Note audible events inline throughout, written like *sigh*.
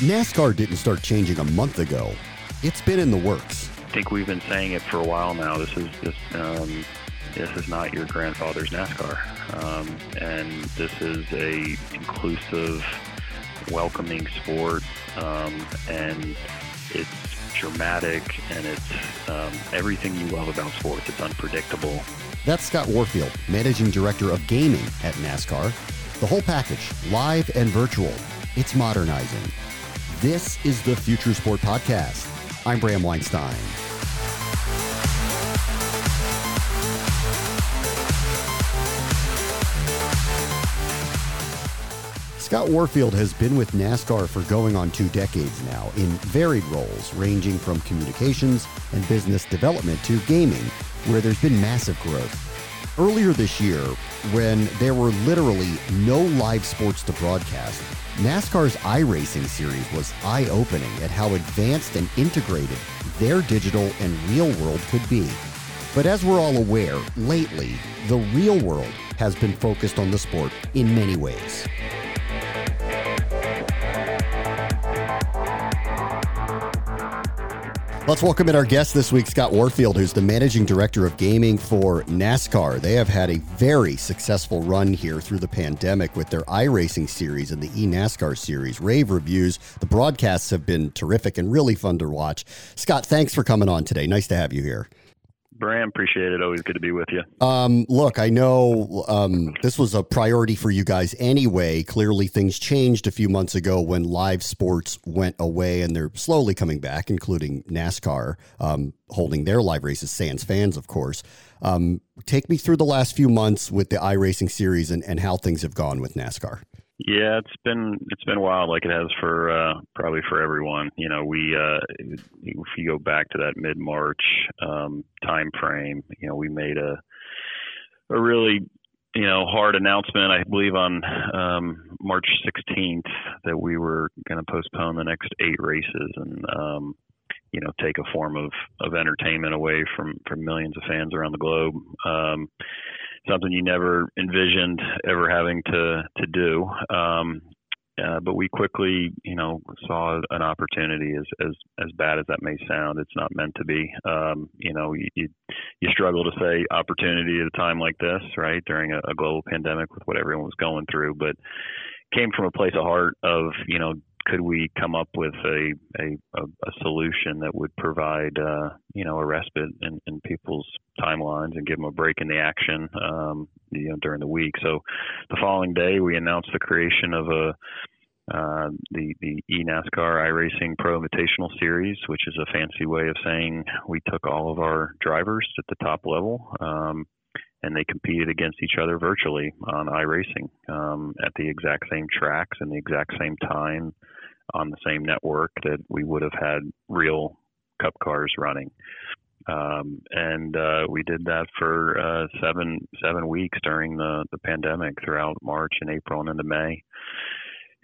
NASCAR didn't start changing a month ago. It's been in the works. I think we've been saying it for a while now. This is this um, this is not your grandfather's NASCAR, um, and this is a inclusive, welcoming sport, um, and it's dramatic and it's um, everything you love about sports. It's unpredictable. That's Scott Warfield, managing director of gaming at NASCAR. The whole package, live and virtual. It's modernizing. This is the Future Sport Podcast. I'm Bram Weinstein. Scott Warfield has been with NASCAR for going on two decades now in varied roles, ranging from communications and business development to gaming, where there's been massive growth. Earlier this year, when there were literally no live sports to broadcast, NASCAR's iRacing series was eye opening at how advanced and integrated their digital and real world could be. But as we're all aware, lately, the real world has been focused on the sport in many ways. Let's welcome in our guest this week, Scott Warfield, who's the managing director of gaming for NASCAR. They have had a very successful run here through the pandemic with their iRacing series and the eNASCAR series. Rave reviews. The broadcasts have been terrific and really fun to watch. Scott, thanks for coming on today. Nice to have you here. Bram, appreciate it. Always good to be with you. Um, look, I know um, this was a priority for you guys anyway. Clearly, things changed a few months ago when live sports went away, and they're slowly coming back, including NASCAR um, holding their live races, sans fans, of course. Um, take me through the last few months with the iRacing series and, and how things have gone with NASCAR. Yeah, it's been it's been wild, like it has for uh, probably for everyone. You know, we uh, if you go back to that mid March um, time frame, you know, we made a a really you know hard announcement. I believe on um, March 16th that we were going to postpone the next eight races and um, you know take a form of of entertainment away from from millions of fans around the globe. Um, something you never envisioned ever having to to do. Um, uh, but we quickly, you know, saw an opportunity. As as as bad as that may sound, it's not meant to be. Um, you know, you, you, you struggle to say opportunity at a time like this, right? During a, a global pandemic with what everyone was going through, but came from a place of heart of you know could we come up with a a, a solution that would provide uh, you know a respite in, in, people's timelines and give them a break in the action um, you know during the week. So the following day we announced the creation of a uh, the the eNASCAR iRacing Pro Invitational Series, which is a fancy way of saying we took all of our drivers at the top level. Um, and they competed against each other virtually on iRacing um, at the exact same tracks and the exact same time on the same network that we would have had real Cup cars running. Um, and uh, we did that for uh, seven seven weeks during the, the pandemic throughout March and April and into May.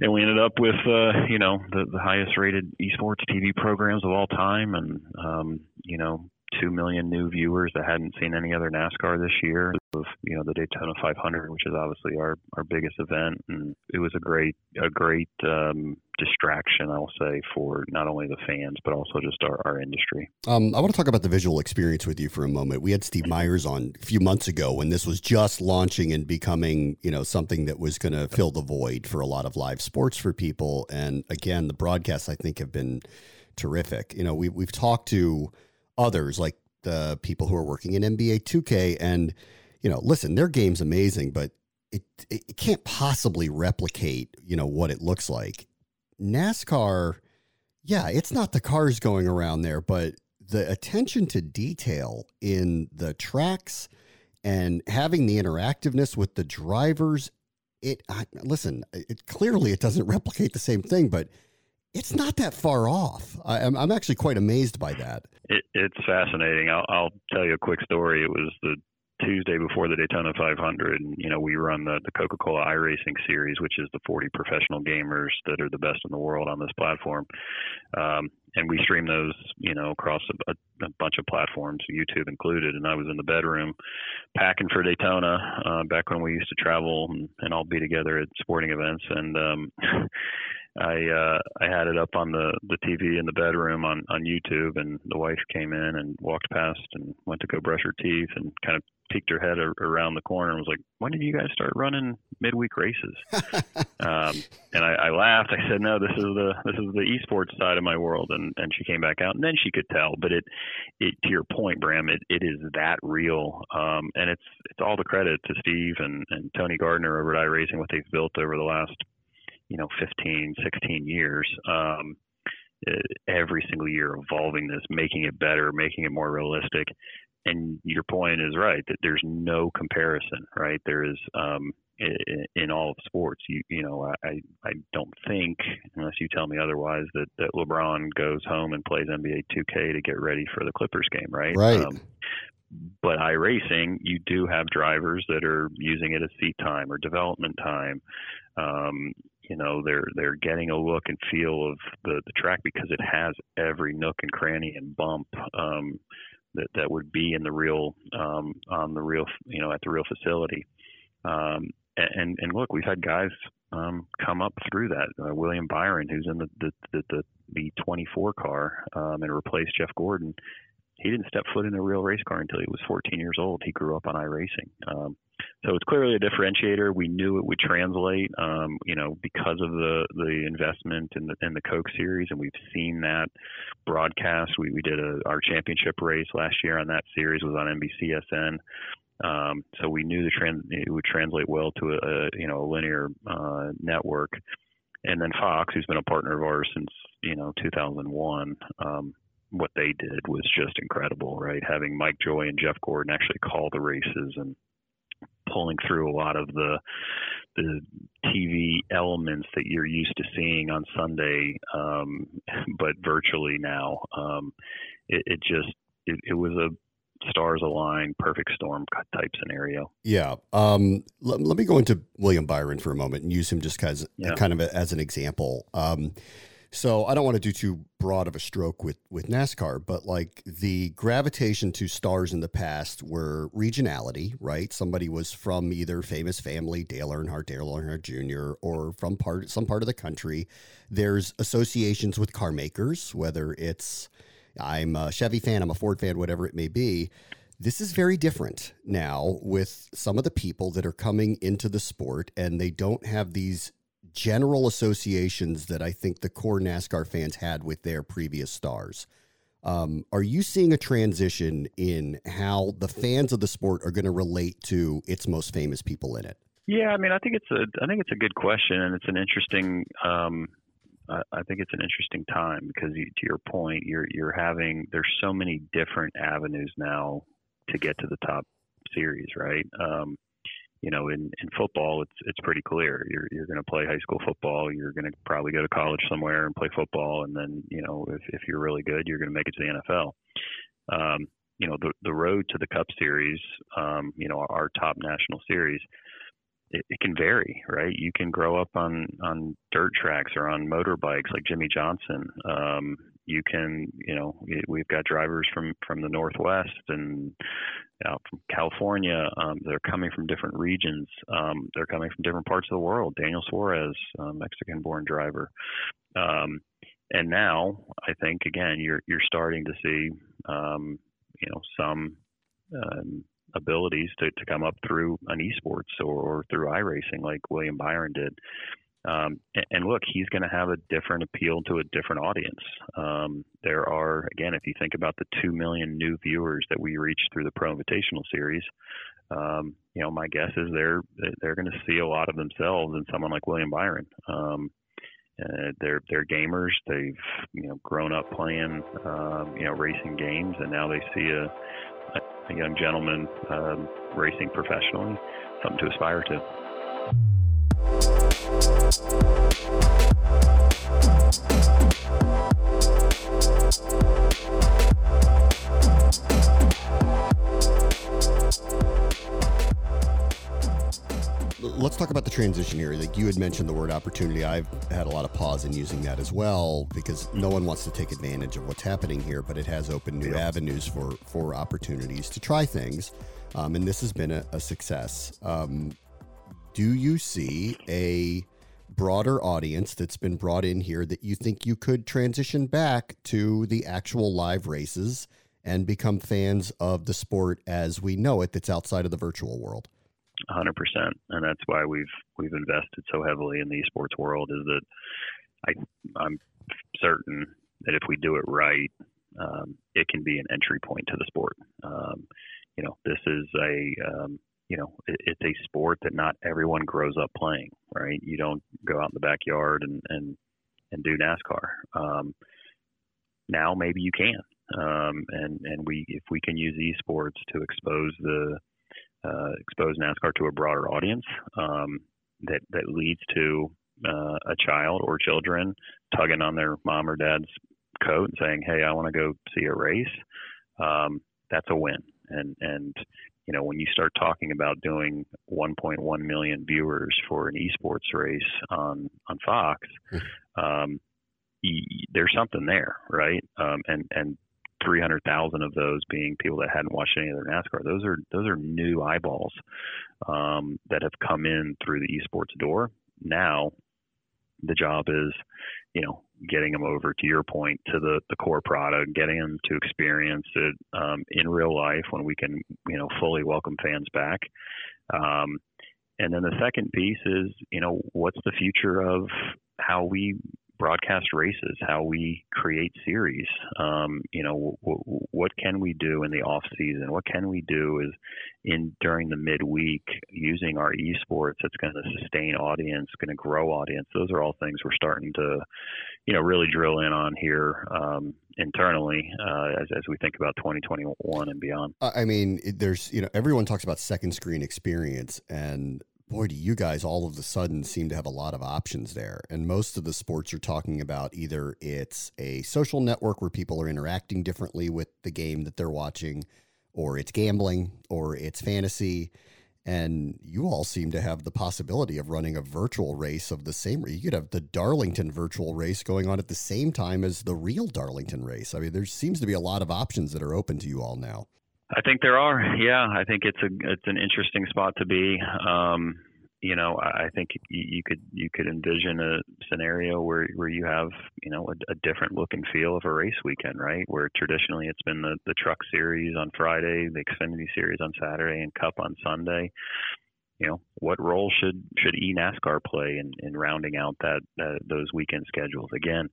And we ended up with uh, you know the, the highest rated esports TV programs of all time, and um, you know two million new viewers that hadn't seen any other NASCAR this year. Of you know the Daytona 500, which is obviously our our biggest event, and it was a great a great um, distraction, I'll say, for not only the fans but also just our, our industry. Um, I want to talk about the visual experience with you for a moment. We had Steve Myers on a few months ago when this was just launching and becoming you know something that was going to fill the void for a lot of live sports for people. And again, the broadcasts I think have been terrific. You know, we we've talked to others like the people who are working in NBA 2K and you know, listen, their game's amazing, but it it can't possibly replicate, you know, what it looks like. NASCAR, yeah, it's not the cars going around there, but the attention to detail in the tracks and having the interactiveness with the drivers it I, listen it clearly it doesn't *laughs* replicate the same thing but it's not that far off. I, am I'm actually quite amazed by that. It, it's fascinating. I'll, I'll tell you a quick story. It was the Tuesday before the Daytona 500, and you know we run the the Coca-Cola iRacing series, which is the 40 professional gamers that are the best in the world on this platform, um, and we stream those you know across a, a, bunch of platforms, YouTube included. And I was in the bedroom packing for Daytona uh, back when we used to travel and, and all be together at sporting events, and um, *laughs* I uh, I had it up on the the TV in the bedroom on on YouTube, and the wife came in and walked past and went to go brush her teeth and kind of peeked her head around the corner and was like, "When did you guys start running midweek races?" *laughs* um, and I, I laughed. I said, "No, this is the this is the esports side of my world." And and she came back out, and then she could tell. But it, it to your point, Bram, it, it is that real, um, and it's it's all the credit to Steve and and Tony Gardner over at iRacing what they've built over the last you know 15, 16 years. Um, every single year evolving this, making it better, making it more realistic and your point is right that there's no comparison, right? There is um, in, all of sports. You you know, I I don't think unless you tell me otherwise that that LeBron goes home and plays NBA 2K to get ready for the Clippers game, right? Right. Um, but iRacing, you do have drivers that are using it as seat time or development time. Um, you know, they're they're getting a look and feel of the the track because it has every nook and cranny and bump. Um, that that would be in the real um, on the real you know at the real facility. Um, and and look, we've had guys um, come up through that. Uh, William Byron, who's in the the the, the, the 24 car um, and replaced Jeff Gordon. He didn't step foot in a real race car until he was 14 years old. He grew up on iRacing. Um, so it's clearly a differentiator. We knew it would translate, um, you know, because of the the investment in the in the Coke series, and we've seen that broadcast. We we did a our championship race last year on that series was on NBCSN. Um, so we knew the trans it would translate well to a, a you know a linear uh, network. And then Fox, who's been a partner of ours since you know 2001, um, what they did was just incredible, right? Having Mike Joy and Jeff Gordon actually call the races and pulling through a lot of the the TV elements that you're used to seeing on Sunday, um, *laughs* but virtually now. Um, it, it, just it, it, was a stars align, perfect storm type scenario. Yeah. Um, let, let, me go into William Byron for a moment and use him just as yeah. kind of a, as an example. So I don't want to do too broad of a stroke with with NASCAR, but like the gravitation to stars in the past were regionality, right? Somebody was from either famous family, Dale Earnhardt, Dale Earnhardt Jr., or from part some part of the country. There's associations with car makers, whether it's I'm a Chevy fan, I'm a Ford fan, whatever it may be. This is very different now with some of the people that are coming into the sport and they don't have these general associations that I think the core NASCAR fans had with their previous stars. Um, are you seeing a transition in how the fans of the sport are going to relate to its most famous people in it? Yeah, I mean, I think it's a, I think it's a good question, and it's an interesting, um, I think it's an interesting time because you, to your point, you're you're having there's so many different avenues now to get to the top series, right? Um, you know, in, in football, it's it's pretty clear. You're you're going to play high school football. You're going to probably go to college somewhere and play football, and then you know, if if you're really good, you're going to make it to the NFL. Um, you know, the the road to the Cup Series, um, you know, our top national series, it, it can vary, right? You can grow up on on dirt tracks or on motorbikes like Jimmie Johnson. Um, you can, you know, we've got drivers from from the Northwest and out from California. Um, they're coming from different regions. Um, they're coming from different parts of the world. Daniel Suarez, Mexican-born driver. Um, and now, I think again, you're you're starting to see, um, you know, some um, abilities to, to come up through an esports or, or through iRacing, like William Byron did. Um, and, look, he's going to have a different appeal to a different audience. Um, there are, again, if you think about the 2 million new viewers that we reached through the Pro Invitational Series, um, you know, my guess is they're they're going to see a lot of themselves in someone like William Byron. Um, uh, they're they're gamers. They've you know grown up playing um, you know racing games, and now they see a, a young gentleman um, racing professionally, something to aspire to. Let's talk about the transition here. Like you had mentioned the word opportunity. I've had a lot of pause in using that as well because no one wants to take advantage of what's happening here, but it has opened new avenues for for opportunities to try things, um, and this has been a, a success. Um, do you see a broader audience that's been brought in here that you think you could transition back to the actual live races and become fans of the sport as we know it that's outside of the virtual world? 100%, and that's why we've we've invested so heavily in the esports world. Is that I I'm certain that if we do it right, um, it can be an entry point to the sport. Um, you know, this is a um, you know it, it's a sport that not everyone grows up playing. Right? You don't go out in the backyard and and and do NASCAR. Um, now maybe you can, um, and and we if we can use esports to expose the uh, expose NASCAR to a broader audience um, that that leads to uh, a child or children tugging on their mom or dad's coat and saying, "Hey, I want to go see a race." Um, that's a win. And and you know when you start talking about doing 1.1 million viewers for an esports race on on Fox, hmm. um, y- there's something there, right? Um, and and 300,000 of those being people that hadn't watched any other NASCAR. Those are those are new eyeballs um, that have come in through the esports door. Now, the job is, you know, getting them over to your point to the the core product, getting them to experience it um, in real life when we can, you know, fully welcome fans back. Um, and then the second piece is, you know, what's the future of how we broadcast races, how we create series. Um, you know, w- w- what can we do in the off season? What can we do is in during the midweek using our esports that's going to sustain audience, going to grow audience. Those are all things we're starting to, you know, really drill in on here um, internally uh, as, as we think about 2021 and beyond. I mean, there's you know everyone talks about second screen experience and boy, do you guys all of a sudden seem to have a lot of options there. And most of the sports you're talking about, either it's a social network where people are interacting differently with the game that they're watching, or it's gambling, or it's fantasy. And you all seem to have the possibility of running a virtual race of the same. You could have the Darlington virtual race going on at the same time as the real Darlington race. I mean, there seems to be a lot of options that are open to you all now. I think there are. Yeah, I think it's a it's an interesting spot to be. Um, you know, I think you could you could envision a scenario where where you have you know a, a, different look and feel of a race weekend, right? Where traditionally it's been the the Truck Series on Friday, the Xfinity Series on Saturday, and Cup on Sunday. You know, what role should should eNASCAR play in, in rounding out that uh, those weekend schedules? Again,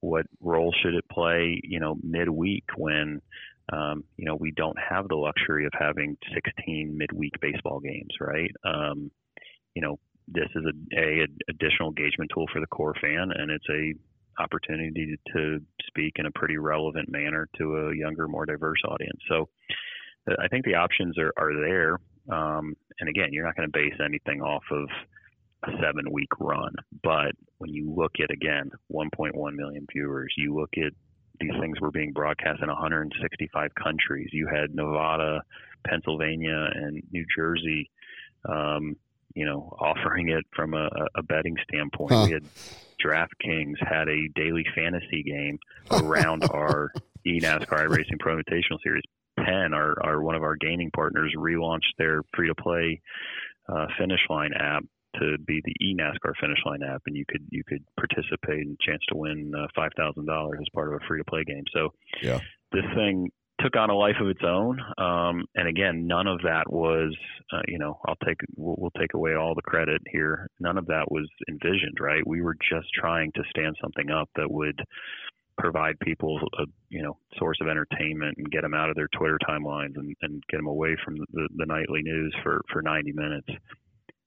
what role should it play? You know, midweek when um, you know, we don't have the luxury of having 16 midweek baseball games, right? Um, you know, this is a, a, additional engagement tool for the core fan, and it's a opportunity to speak in a pretty relevant manner to a younger, more diverse audience. So, uh, I think the options are are there. Um, and again, you're not going to base anything off of a seven week run, but when you look at again 1.1 million viewers, you look at these things were being broadcast in 165 countries. You had Nevada, Pennsylvania, and New Jersey, um, you know, *laughs* offering it from a, a betting standpoint. Huh. We had DraftKings had a daily fantasy game around *laughs* our eNASCAR iRacing Pro Invitational Series. Penn, our, our one of our gaming partners, relaunched their free to play uh, finish line app to be the eNASCAR finish line app, and you could you could participate and chance to win uh, five thousand dollars as part of a free to play game. So yeah. this thing took on a life of its own. Um, and again, none of that was, uh, you know, I'll take, we'll, we'll, take away all the credit here. None of that was envisioned, right? We were just trying to stand something up that would provide people a, you know, source of entertainment and get them out of their Twitter timelines and, and get them away from the, the nightly news for, for 90 minutes.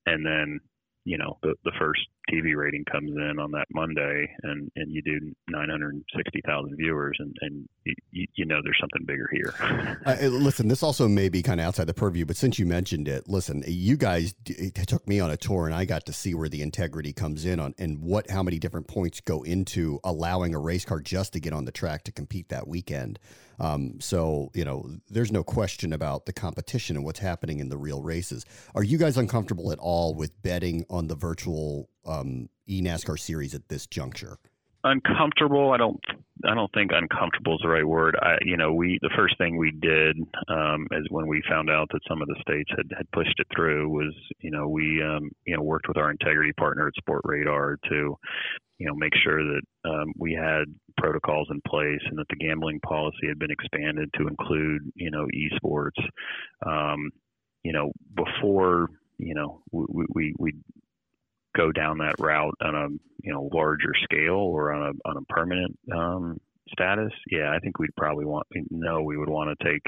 And then you know the the first TV rating comes in on that Monday, and and you do 960,000 viewers, and and you, you know there's something bigger here. *laughs* uh, listen, this also may be kind of outside the purview, but since you mentioned it, listen, you guys it took me on a tour, and I got to see where the integrity comes in on, and what how many different points go into allowing a race car just to get on the track to compete that weekend. Um, so, you know, there's no question about the competition and what's happening in the real races. Are you guys uncomfortable at all with betting on the virtual um, eNASCAR series at this juncture? uncomfortable i don't i don't think uncomfortable is the right word i you know we the first thing we did um is when we found out that some of the states had had pushed it through was you know we um you know worked with our integrity partner at Sportradar to you know make sure that um, we had protocols in place and that the gambling policy had been expanded to include you know esports. Um, you know before you know we we we go down that route on a you know larger scale or on a on a permanent um, status yeah i think we'd probably want no we would want to take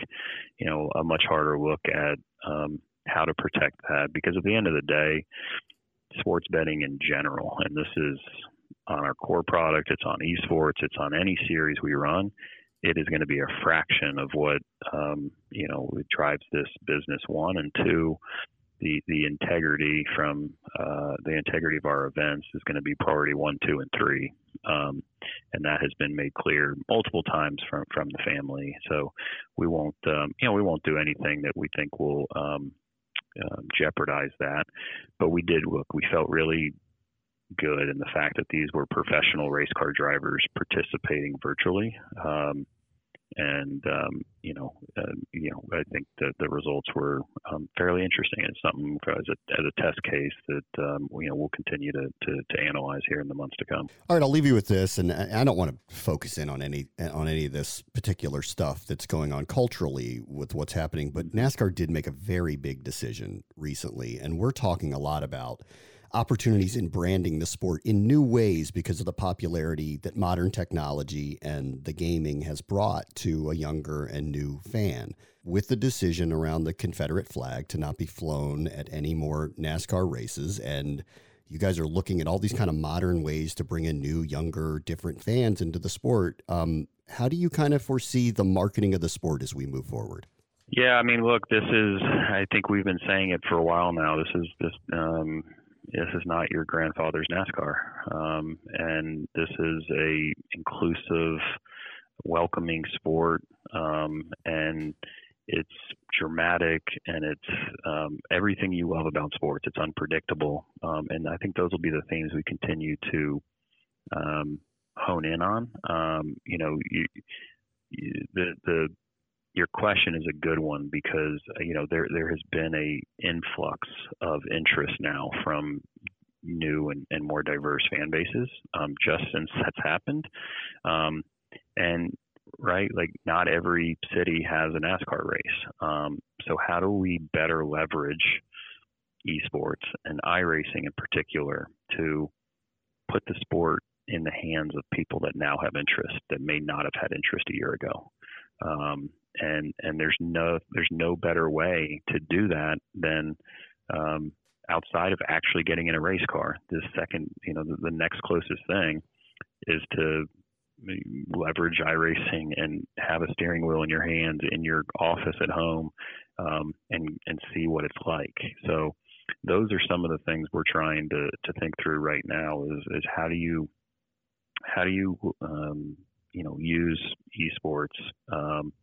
you know a much harder look at um, how to protect that because at the end of the day sports betting in general and this is on our core product, it's on esports, it's on any series we run, it is going to be a fraction of what um, you know drives this business. One and two, the the integrity from uh, the integrity of our events is going to be priority one, two, and three, um, and that has been made clear multiple times from from the family. So we won't um, you know we won't do anything that we think will um, um, jeopardize that. But we did look. We felt really good and the fact that these were professional race car drivers participating virtually. Um, and um, you know, uh, you know, I think that the results were um, fairly interesting. It's something as a, as a test case that um, you know we'll continue to, to, to analyze here in the months to come. All right, I'll leave you with this, and I don't want to focus in on any on any of this particular stuff that's going on culturally with what's happening, but NASCAR did make a very big decision recently, and we're talking a lot about opportunities in branding the sport in new ways because of the popularity that modern technology and the gaming has brought to a younger and new fan. With the decision around the Confederate flag to not be flown at any more NASCAR races, and you guys are looking at all these kind of modern ways to bring in new, younger, different fans into the sport. Um, how do you kind of foresee the marketing of the sport as we move forward? Yeah, I mean, look, this is. I think we've been saying it for a while now. This is this. Um, this is not your grandfather's NASCAR, um, and this is a inclusive, welcoming sport, um, and it's dramatic and it's um, everything you love about sports. It's unpredictable, um, and I think those will be the themes we continue to um, hone in on. Um, you know, you, you, the the your question is a good one because uh, you know there there has been a influx of interest now from new and, and more diverse fan bases um, just since that's happened. Um, and right like not every city has a nascar race. Um, so how do we better leverage esports and iRacing in particular to put the sport in the hands of people that now have interest that may not have had interest a year ago? Um, and and there's no there's no better way to do that than um, outside of actually getting in a race car. The second, you know, the, the next closest thing is to leverage iRacing and have a steering wheel in your hands in your office at home um, and and see what it's like. So those are some of the things we're trying to to think through right now. Is is how do you how do you um, you know use esports um,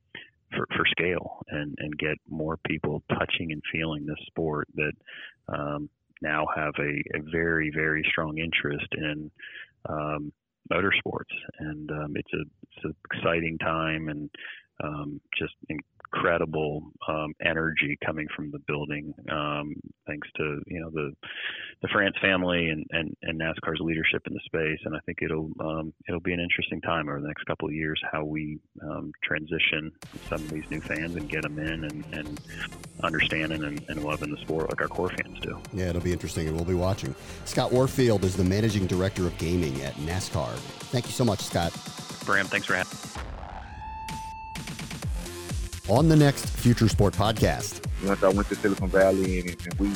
for, for scale and, and get more people touching and feeling this sport that um, now have a, a, very, very strong interest in um, motorsports. And um, it's, a, it's an exciting time and um, just incredible um, energy coming from the building, um, thanks to you know the the France family and, and, and NASCAR's leadership in the space. And I think it'll um, it'll be an interesting time over the next couple of years how we um, transition some of these new fans and get them in and, and understanding and, and loving the sport like our core fans do. Yeah, it'll be interesting, and we'll be watching. Scott Warfield is the managing director of gaming at NASCAR. Thank you so much, Scott. Bram, thanks for having. On the next Future Sport podcast. Once I went to Silicon Valley and, and we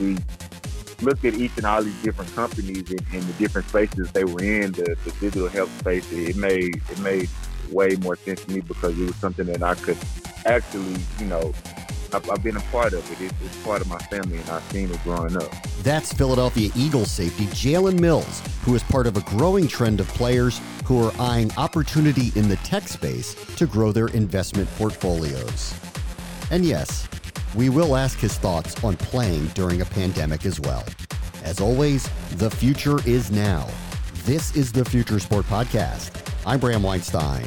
we looked at each and all these different companies and, and the different spaces they were in, the, the digital health space, it made it made way more sense to me because it was something that I could actually, you know, I've, I've been a part of it. It's, it's, part of my family, and I've seen it growing up. That's Philadelphia Eagles safety Jalen Mills, who is part of a growing trend of players who are eyeing opportunity in the tech space to grow their investment portfolios. And yes, we will ask his thoughts on playing during a pandemic as well. As always, the future is now. This is the Future Sport Podcast. I'm Bram Weinstein.